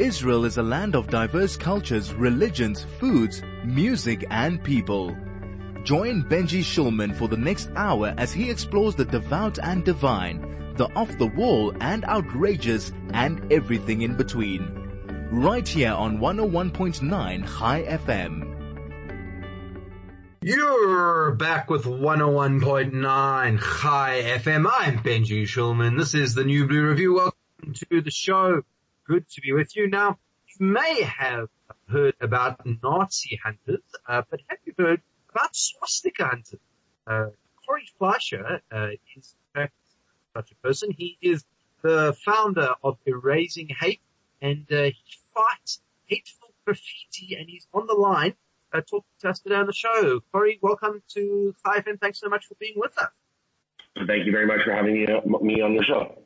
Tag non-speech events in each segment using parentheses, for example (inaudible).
Israel is a land of diverse cultures, religions, foods, music, and people. Join Benji Shulman for the next hour as he explores the devout and divine, the off the wall and outrageous, and everything in between. Right here on 101.9 Chai FM. You're back with 101.9 Chai FM. I'm Benji Shulman. This is the New Blue Review. Welcome to the show. Good to be with you. Now, you may have heard about Nazi hunters, uh, but have you heard about swastika hunters? Uh, Corey Fleischer uh, is such a person. He is the founder of Erasing Hate, and uh, he fights hateful graffiti, and he's on the line uh, talking to us today on the show. Corey, welcome to Chai FM. Thanks so much for being with us. Thank you very much for having me on the show.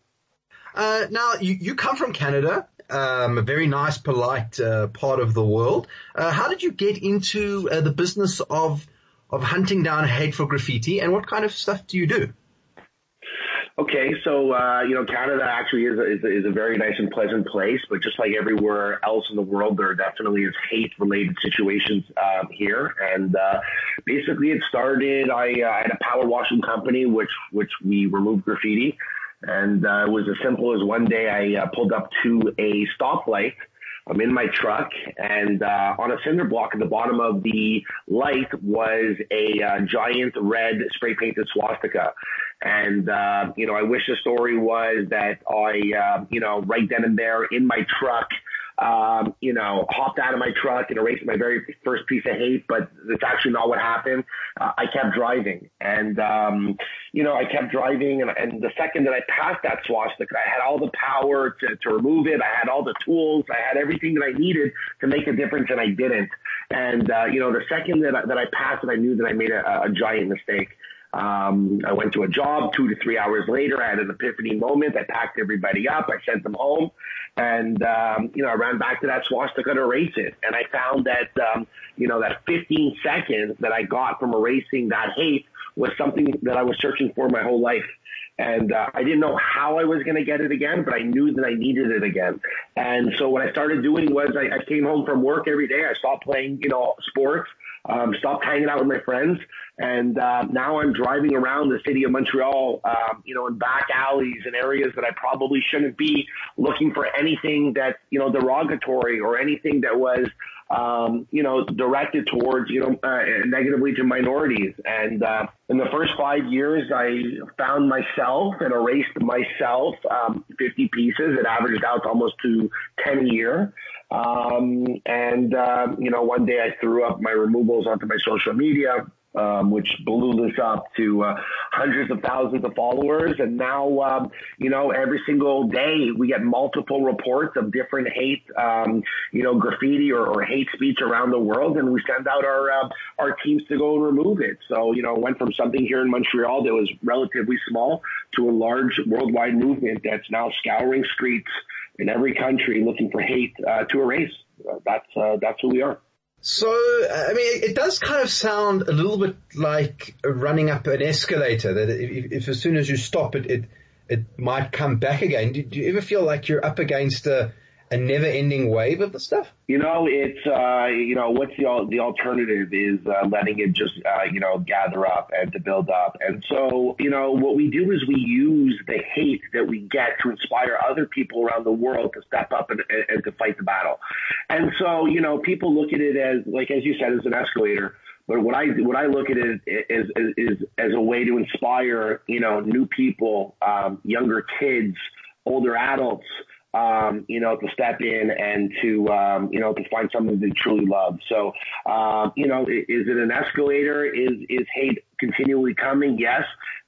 Uh, now, you, you come from Canada, um, a very nice, polite uh, part of the world. Uh, how did you get into uh, the business of of hunting down hateful graffiti, and what kind of stuff do you do? Okay, so uh, you know, Canada actually is a, is, a, is a very nice and pleasant place, but just like everywhere else in the world, there definitely is hate-related situations um, here. And uh, basically, it started. I, uh, had a power washing company, which which we removed graffiti, and uh, it was as simple as one day I uh, pulled up to a stoplight I'm in my truck and, uh, on a cinder block at the bottom of the light was a uh, giant red spray painted swastika. And, uh, you know, I wish the story was that I, uh, you know, right then and there in my truck, um, you know, hopped out of my truck and erased my very first piece of hate, but that's actually not what happened. Uh, I kept driving and, um, you know, I kept driving and, and the second that I passed that swastika, I had all the power to, to remove it. I had all the tools. I had everything that I needed to make a difference and I didn't. And, uh, you know, the second that I, that I passed it, I knew that I made a, a giant mistake. Um, I went to a job two to three hours later. I had an epiphany moment. I packed everybody up. I sent them home and, um, you know, I ran back to that swastika to erase it. And I found that, um, you know, that 15 seconds that I got from erasing that hate was something that I was searching for my whole life. And uh, I didn't know how I was going to get it again, but I knew that I needed it again. And so what I started doing was I, I came home from work every day. I stopped playing, you know, sports um, stopped hanging out with my friends, and uh, now I'm driving around the city of Montreal, um, you know, in back alleys and areas that I probably shouldn't be, looking for anything that you know derogatory or anything that was um, you know, directed towards, you know, uh, negatively to minorities. And uh, in the first five years, I found myself and erased myself um, 50 pieces. It averaged out to almost to 10 a year. Um, and, uh, you know, one day I threw up my removals onto my social media, um, which blew this up to uh, hundreds of thousands of followers. And now, um, you know, every single day we get multiple reports of different hate, um, you know, graffiti or, or hate speech around the world, and we send out our uh, our teams to go and remove it. So, you know, it went from something here in Montreal that was relatively small to a large worldwide movement that's now scouring streets in every country looking for hate uh, to erase. That's uh, that's who we are. So, I mean, it does kind of sound a little bit like running up an escalator. That if, if as soon as you stop it, it it might come back again. Do, do you ever feel like you're up against a a never ending wave of the stuff? You know, it's, uh, you know, what's the, the alternative is, uh, letting it just, uh, you know, gather up and to build up. And so, you know, what we do is we use the hate that we get to inspire other people around the world to step up and, and to fight the battle. And so, you know, people look at it as, like, as you said, as an escalator. But what I what I look at it is is, is as a way to inspire you know new people, um, younger kids, older adults um, you know, to step in and to, um, you know, to find something they truly love. So, um, you know, is it an escalator? Is, is hate continually coming? Yes.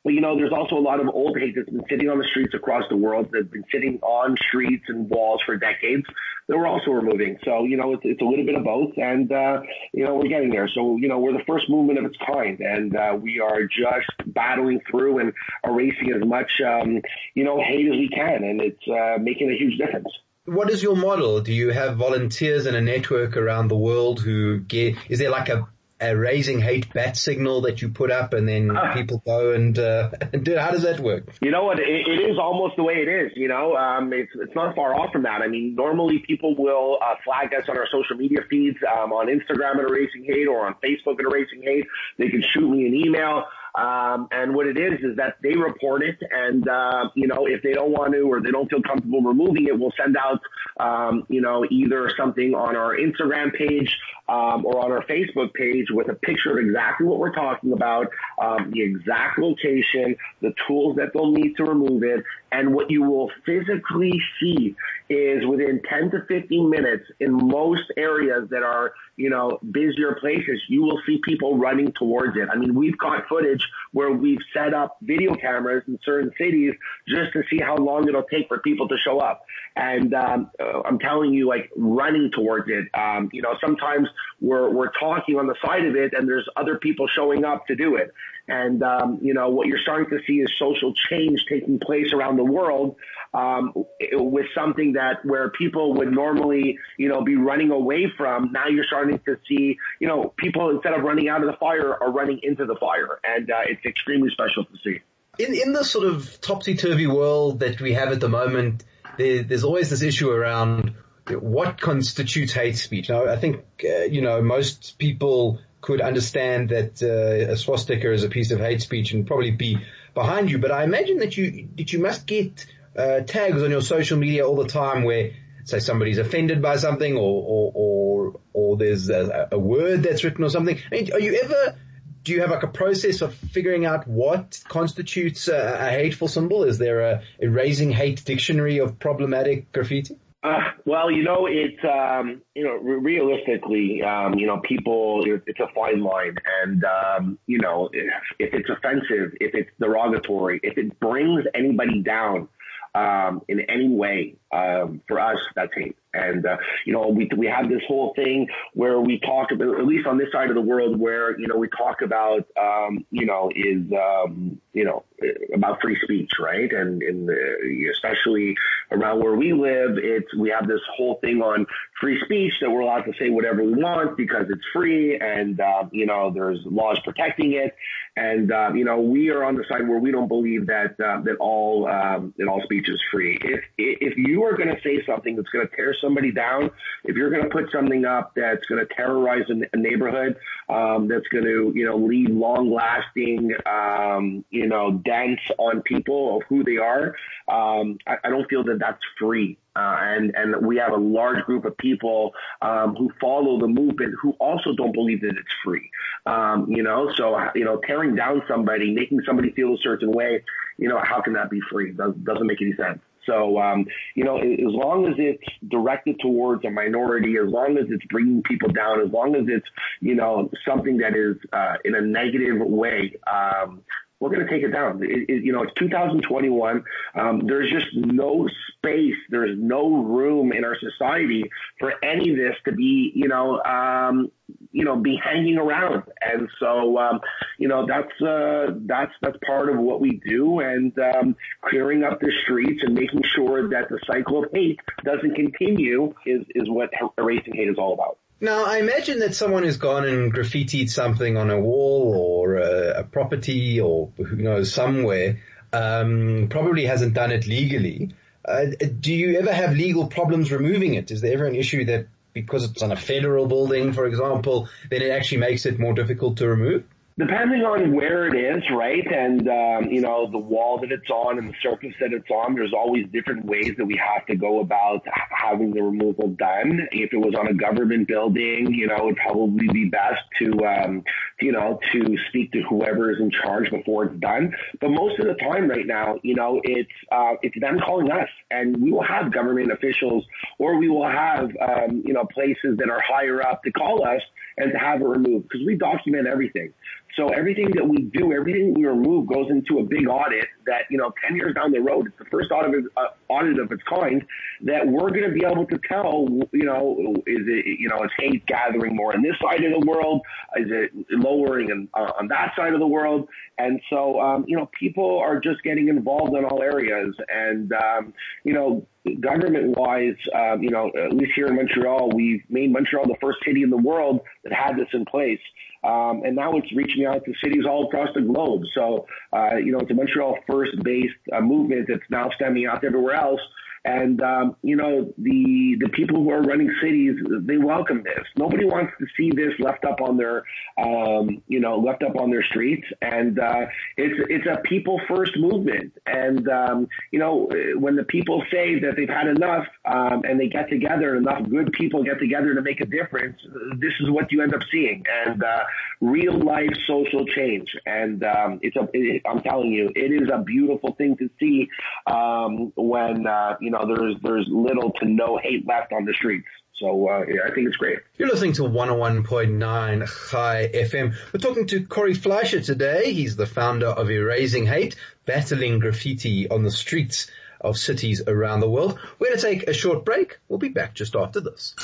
But you know, there's also a lot of old hate that's been sitting on the streets across the world that's been sitting on streets and walls for decades that we're also removing. So, you know, it's, it's a little bit of both and, uh, you know, we're getting there. So, you know, we're the first movement of its kind and, uh, we are just battling through and erasing as much, um, you know, hate as we can. And it's, uh, making a huge difference. What is your model? Do you have volunteers and a network around the world who get, is there like a a raising hate bat signal that you put up and then uh, (laughs) people go and, uh, (laughs) and do, how does that work? You know what? It, it is almost the way it is, you know, um, it's, it's not far off from that. I mean, normally people will, uh, flag us on our social media feeds, um, on Instagram at Erasing Hate or on Facebook at Erasing Hate. They can shoot me an email. Um, and what it is is that they report it, and uh, you know if they don't want to or they don't feel comfortable removing it, we'll send out um, you know either something on our Instagram page um, or on our Facebook page with a picture of exactly what we're talking about, um, the exact location, the tools that they'll need to remove it, and what you will physically see is within 10 to 15 minutes in most areas that are, you know, busier places, you will see people running towards it. I mean, we've caught footage where we've set up video cameras in certain cities just to see how long it'll take for people to show up. And um, uh, I'm telling you, like running towards it. Um, you know, sometimes we're we're talking on the side of it, and there's other people showing up to do it. And um, you know, what you're starting to see is social change taking place around the world um, with something that where people would normally, you know, be running away from. Now you're starting to see, you know, people instead of running out of the fire are running into the fire, and uh, it's extremely special to see. In in the sort of topsy turvy world that we have at the moment, there, there's always this issue around what constitutes hate speech. Now, I think uh, you know most people could understand that uh, a swastika is a piece of hate speech and probably be behind you, but I imagine that you that you must get uh, tags on your social media all the time where say somebody's offended by something or or or, or there's a, a, word that's written or something. I mean, are you ever do you have like a process of figuring out what constitutes a, a hateful symbol? Is there a erasing hate dictionary of problematic graffiti? Uh, well, you know, it's um, you know, realistically, um, you know, people, it's a fine line, and um, you know, if, if it's offensive, if it's derogatory, if it brings anybody down, um, in any way, um, for us, that's hate. And, uh, you know, we, we have this whole thing where we talk about, at least on this side of the world, where, you know, we talk about, um, you know, is, um, you know, about free speech, right? And, and uh, especially around where we live, it's, we have this whole thing on free speech that we're allowed to say whatever we want because it's free and, uh, you know, there's laws protecting it. And, uh, you know, we are on the side where we don't believe that, uh, that all, um, that all speech is free. If, if you are going to say something that's going to tear somebody down, if you're going to put something up that's going to terrorize a, neighborhood, um, that's going to, you know, leave long lasting, um, you know, dents on people of who they are, um, I, I don't feel that that's free. Uh, and and we have a large group of people um, who follow the movement who also don't believe that it's free. Um, you know, so you know, tearing down somebody, making somebody feel a certain way, you know, how can that be free? Does, doesn't make any sense. So, um, you know, as long as it's directed towards a minority, as long as it's bringing people down, as long as it's, you know, something that is uh, in a negative way, um, we're going to take it down. It, it, you know, it's 2021. Um, there's just no space. There's no room in our society for any of this to be, you know, um, you know, be hanging around. And so, um, you know, that's, uh, that's, that's part of what we do and, um, clearing up the streets and making sure that the cycle of hate doesn't continue is, is what erasing hate is all about. Now, I imagine that someone has gone and graffitied something on a wall or a, a property or who knows somewhere, um, probably hasn't done it legally. Uh, do you ever have legal problems removing it? Is there ever an issue that because it's on a federal building, for example, then it actually makes it more difficult to remove? Depending on where it is, right, and um, you know the wall that it's on and the surface that it's on, there's always different ways that we have to go about having the removal done. If it was on a government building, you know, it'd probably be best to, um, you know, to speak to whoever is in charge before it's done. But most of the time, right now, you know, it's uh, it's them calling us, and we will have government officials, or we will have, um, you know, places that are higher up to call us and to have it removed because we document everything. So everything that we do, everything we remove goes into a big audit that, you know, 10 years down the road, it's the first audit, uh, audit of its kind that we're going to be able to tell, you know, is it, you know, is hate gathering more on this side of the world? Is it lowering on, uh, on that side of the world? And so, um, you know, people are just getting involved in all areas. And, um, you know, government wise, um, you know, at least here in Montreal, we've made Montreal the first city in the world that had this in place. Um, and now it's reaching out to cities all across the globe. So, uh, you know, it's a Montreal first based uh, movement that's now stemming out everywhere else. And um, you know the the people who are running cities they welcome this. Nobody wants to see this left up on their um, you know left up on their streets. And uh, it's it's a people first movement. And um, you know when the people say that they've had enough um, and they get together, and enough good people get together to make a difference. This is what you end up seeing. And uh, real life social change. And um, it's a it, I'm telling you, it is a beautiful thing to see um, when uh, you know know, there's there's little to no hate left on the streets. So uh, yeah, I think it's great. You're listening to 101.9 Chai FM. We're talking to Corey Fleischer today. He's the founder of Erasing Hate, battling graffiti on the streets of cities around the world. We're going to take a short break. We'll be back just after this.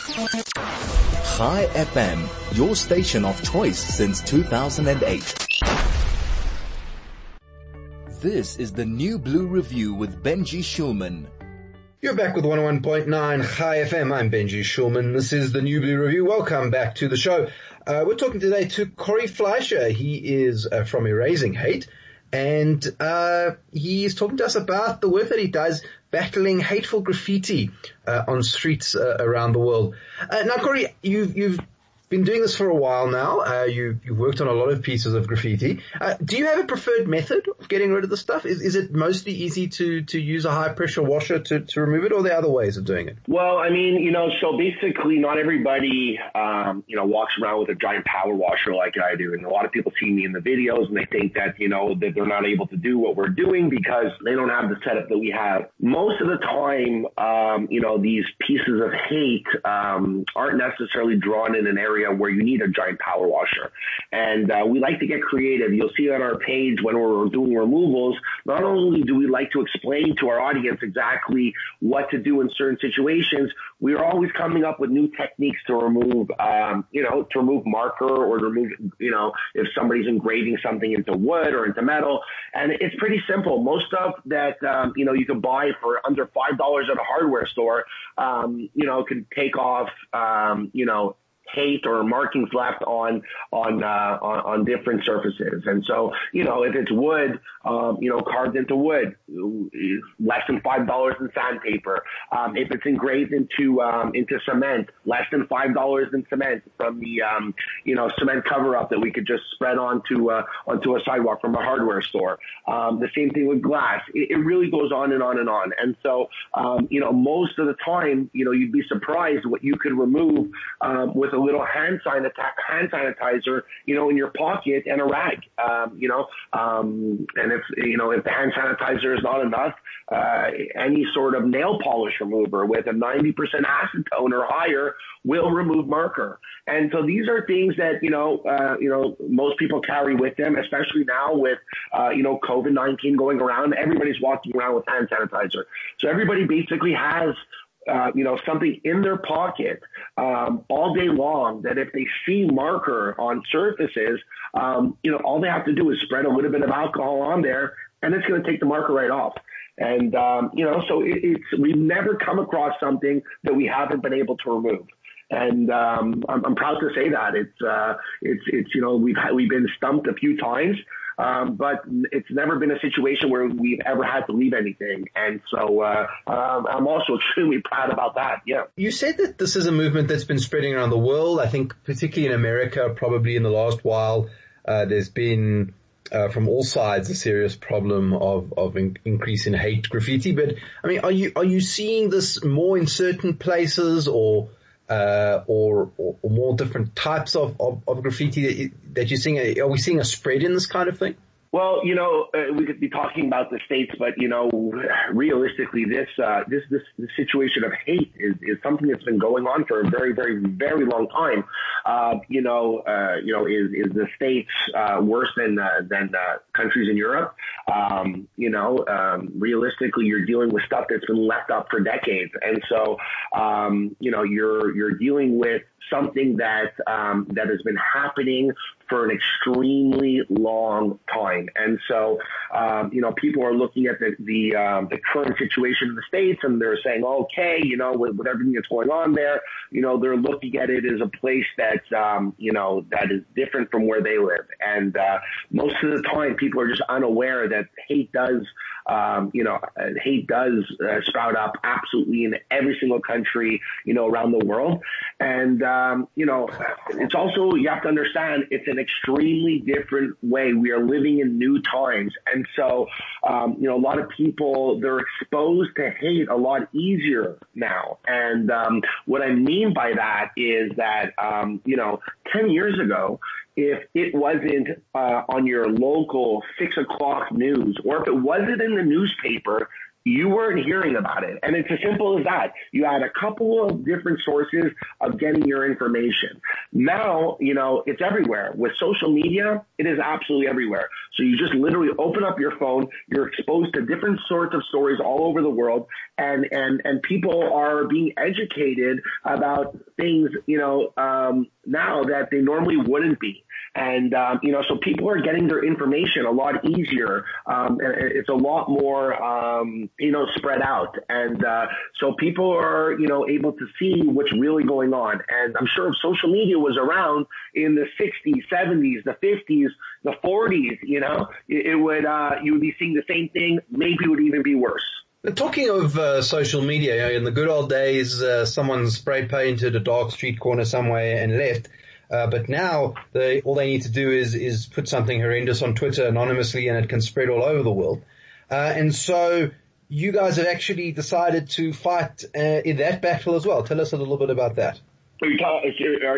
Chai FM, your station of choice since 2008. This is the New Blue Review with Benji Shulman. You're back with 101.9 Chai FM. I'm Benji Shulman. This is the New Blue Review. Welcome back to the show. Uh, we're talking today to Corey Fleischer. He is uh, from Erasing Hate and uh, he is talking to us about the work that he does battling hateful graffiti uh, on streets uh, around the world. Uh, now, Corey, you've, you've been doing this for a while now. Uh, you you worked on a lot of pieces of graffiti. Uh, do you have a preferred method of getting rid of the stuff? Is is it mostly easy to to use a high pressure washer to to remove it, or are there other ways of doing it? Well, I mean, you know, so basically, not everybody, um, you know, walks around with a giant power washer like I do, and a lot of people see me in the videos and they think that you know that they're not able to do what we're doing because they don't have the setup that we have. Most of the time, um, you know, these pieces of hate um, aren't necessarily drawn in an area area where you need a giant power washer. And uh, we like to get creative. You'll see on our page when we're doing removals, not only do we like to explain to our audience exactly what to do in certain situations, we are always coming up with new techniques to remove, um, you know, to remove marker or to remove, you know, if somebody's engraving something into wood or into metal. And it's pretty simple. Most stuff that, um, you know, you can buy for under $5 at a hardware store, um, you know, can take off, um, you know, hate or markings left on on uh, on, on different surfaces. And so, you know, if it's wood, um, you know, carved into wood, less than five dollars in sandpaper. Um, if it's engraved into um, into cement, less than five dollars in cement from the um, you know cement cover up that we could just spread onto uh, onto a sidewalk from a hardware store. Um, the same thing with glass. It, it really goes on and on and on. And so, um, you know, most of the time, you know, you'd be surprised what you could remove with a little hand, hand sanitizer, you know, in your pocket and a rag, um, you know, um, and if, you know, if the hand sanitizer is not enough, uh, any sort of nail polish remover with a 90% acetone or higher will remove marker. And so these are things that, you know, uh, you know, most people carry with them, especially now with, uh, you know, COVID-19 going around. Everybody's walking around with hand sanitizer. So everybody basically has uh, you know, something in their pocket um, all day long that if they see marker on surfaces, um, you know, all they have to do is spread a little bit of alcohol on there and it's going to take the marker right off. And, um, you know, so it, it's, we've never come across something that we haven't been able to remove. And um, I'm, I'm proud to say that it's uh, it's it's you know we've we've been stumped a few times, um, but it's never been a situation where we've ever had to leave anything. And so uh, um, I'm also (laughs) extremely proud about that. Yeah. You said that this is a movement that's been spreading around the world. I think particularly in America, probably in the last while, uh, there's been uh, from all sides a serious problem of of in, increase in hate graffiti. But I mean, are you are you seeing this more in certain places or? Uh, or, or, or, more different types of, of, of graffiti that, that, you're seeing? Are we seeing a spread in this kind of thing? Well, you know, uh, we could be talking about the states, but you know, realistically, this uh, this this, this situation of hate is, is something that's been going on for a very, very, very long time. Uh, you know, uh, you know, is is the states uh, worse than uh, than uh, countries in Europe? Um, you know, um, realistically, you're dealing with stuff that's been left up for decades, and so um, you know, you're you're dealing with something that um, that has been happening for an extremely long time. And so, um, you know, people are looking at the the, um, the current situation in the states, and they're saying, okay, you know, with, with everything that's going on there, you know, they're looking at it as a place that um, you know that is different from where they live. And uh, most of the time, people are just unaware that hate does um, you know, hate does uh, sprout up absolutely in every single country, you know, around the world. And, um, you know, it's also, you have to understand it's an extremely different way. We are living in new times. And so, um, you know, a lot of people, they're exposed to hate a lot easier now. And, um, what I mean by that is that, um, you know, 10 years ago, if it wasn't uh, on your local six o'clock news or if it wasn't in the newspaper, you weren't hearing about it. And it's as simple as that. You had a couple of different sources of getting your information. Now, you know, it's everywhere. With social media, it is absolutely everywhere. So you just literally open up your phone, you're exposed to different sorts of stories all over the world, and, and, and people are being educated about things, you know, um, now that they normally wouldn't be. And, um, you know, so people are getting their information a lot easier. Um, it's a lot more, um, you know, spread out. And, uh, so people are, you know, able to see what's really going on. And I'm sure if social media was around in the 60s, 70s, the 50s, the 40s, you know, it, it would, uh, you would be seeing the same thing. Maybe it would even be worse. Talking of uh, social media, in the good old days, uh, someone spray painted a dark street corner somewhere and left. Uh, but now they, all they need to do is, is put something horrendous on Twitter anonymously and it can spread all over the world. Uh, and so you guys have actually decided to fight uh, in that battle as well. Tell us a little bit about that. Are you, ta-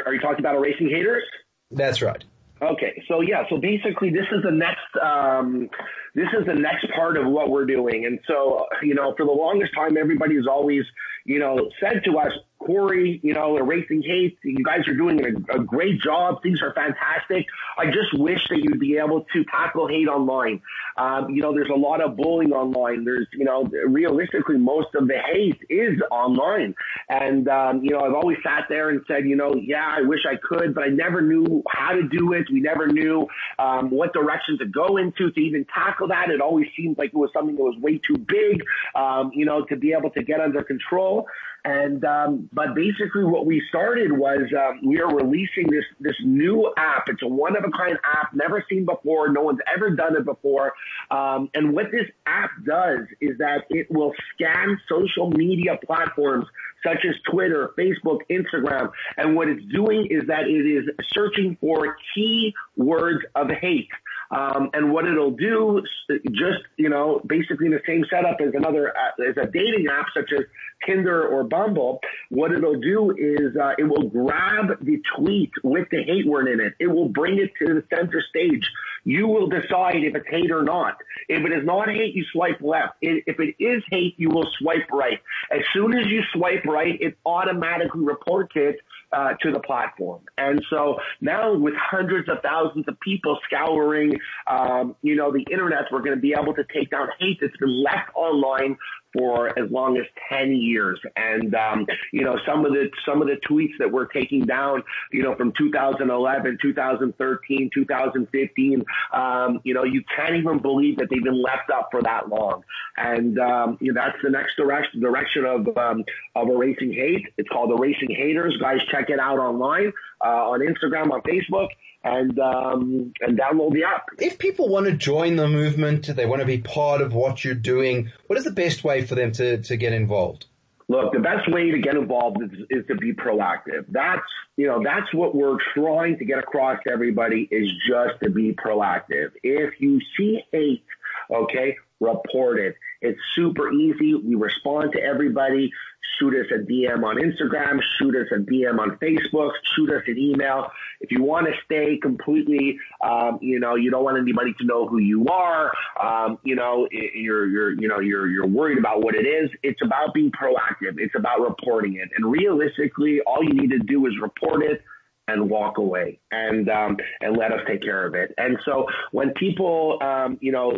are you talking about erasing haters? That's right. Okay, so yeah, so basically this is the next um, this is the next part of what we're doing, and so you know for the longest time everybody's always you know said to us, Corey, you know, erasing hate. You guys are doing a, a, great job. Things are fantastic. I just wish that you'd be able to tackle hate online. Um, you know, there's a lot of bullying online. There's, you know, realistically, most of the hate is online. And, um, you know, I've always sat there and said, you know, yeah, I wish I could, but I never knew how to do it. We never knew um, what direction to go into to even tackle that. It always seemed like it was something that was way too big, um, you know, to be able to get under control. And um, but basically, what we started was um, we are releasing this this new app. It's a one of a kind app, never seen before. No one's ever done it before. Um, and what this app does is that it will scan social media platforms such as Twitter, Facebook, Instagram, and what it's doing is that it is searching for key words of hate. Um, and what it'll do, just you know, basically in the same setup as another as a dating app such as Tinder or Bumble, what it'll do is uh, it will grab the tweet with the hate word in it. It will bring it to the center stage. You will decide if it's hate or not. If it is not hate, you swipe left. If it is hate, you will swipe right. As soon as you swipe right, it automatically reports it uh, to the platform. And so now with hundreds of thousands of people scouring, um, you know, the internet, we're going to be able to take down hate that's been left online for as long as 10 years. And, um, you know, some of the, some of the tweets that we're taking down, you know, from 2011, 2013, 2015, um, you know, you can't even believe that they've been left up for that long. And, um, you know, that's the next direction, direction of, um, of erasing hate. It's called Erasing Haters. Guys, check it out online, uh, on Instagram, on Facebook and um, and download the app. If people want to join the movement, they want to be part of what you're doing. What is the best way for them to to get involved? Look, the best way to get involved is, is to be proactive. That's you know that's what we're trying to get across to everybody is just to be proactive. If you see hate, okay, report it. It's super easy. We respond to everybody shoot us a DM on Instagram, shoot us a DM on Facebook, shoot us an email. If you want to stay completely, um, you know, you don't want anybody to know who you are, um, you know, you're, you're, you know, you're, you're worried about what it is. It's about being proactive. It's about reporting it. And realistically, all you need to do is report it and walk away and um, and let us take care of it. And so when people um, you know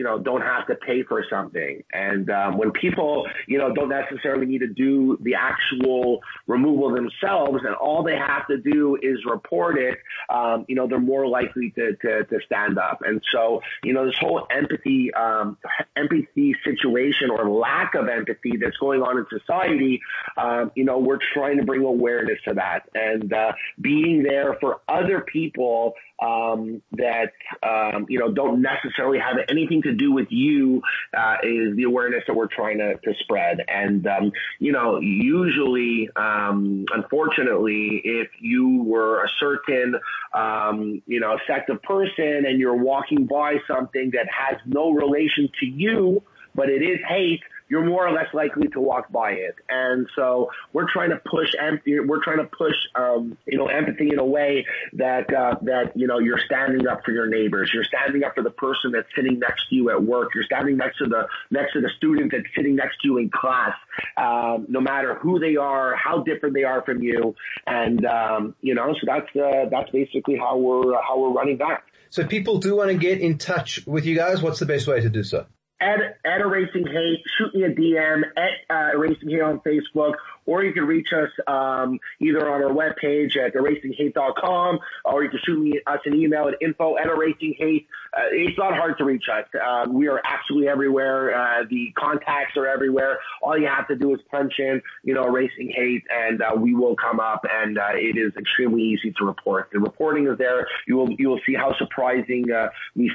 you know, don't have to pay for something. And um, when people, you know, don't necessarily need to do the actual removal themselves, and all they have to do is report it, um, you know, they're more likely to, to, to stand up. And so, you know, this whole empathy, um, empathy situation or lack of empathy that's going on in society, um, you know, we're trying to bring awareness to that and uh, being there for other people um, that um, you know don't necessarily have anything to do with you uh, is the awareness that we're trying to, to spread. And um, you know, usually, um, unfortunately, if you were a certain um, you know sect of person and you're walking by something that has no relation to you, but it is hate you're more or less likely to walk by it. And so we're trying to push empathy. We're trying to push, um, you know, empathy in a way that uh, that you know you're standing up for your neighbors. You're standing up for the person that's sitting next to you at work. You're standing next to the next to the student that's sitting next to you in class. Um, no matter who they are, how different they are from you, and um, you know, so that's uh, that's basically how we're uh, how we're running that. So if people do want to get in touch with you guys. What's the best way to do so? At, at Erasing Hate, shoot me a DM at uh, Erasing Hate on Facebook, or you can reach us um, either on our webpage at erasinghate.com, or you can shoot me us an email at info at erasinghate. Uh, it's not hard to reach us. Um, we are absolutely everywhere. Uh, the contacts are everywhere. All you have to do is punch in, you know, Erasing Hate, and uh, we will come up, and uh, it is extremely easy to report. The reporting is there. You will you will see how surprisingly uh,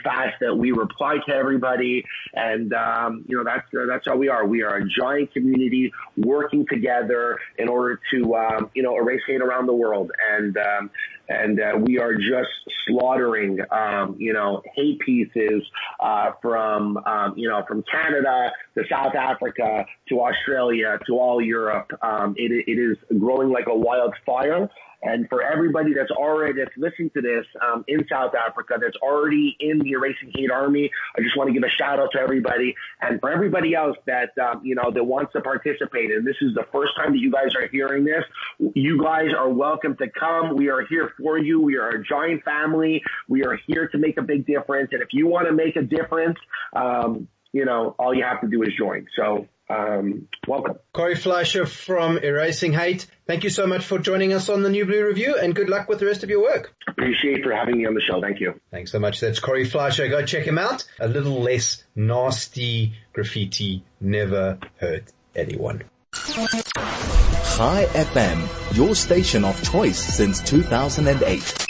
fast that we reply to everybody, and um, you know that's that's how we are. We are a giant community working together in order to, um, you know, erase hate around the world. And, um, and uh, we are just slaughtering, um, you know, hate pieces uh, from, um, you know, from Canada to South Africa to Australia to all Europe. Um, it, it is growing like a wildfire. And for everybody that's already that's listening to this um, in South Africa, that's already in the Erasing Hate Army, I just want to give a shout out to everybody. And for everybody else that um, you know that wants to participate, and this is the first time that you guys are hearing this, you guys are welcome to come. We are here for you. We are a giant family. We are here to make a big difference. And if you want to make a difference, um, you know, all you have to do is join. So um, welcome. Corey Fleischer from Erasing Hate. Thank you so much for joining us on the New Blue Review and good luck with the rest of your work. Appreciate for having me on the show. Thank you. Thanks so much. That's Corey Fleischer. Go check him out. A little less nasty graffiti never hurt anyone. Chai FM, your station of choice since 2008.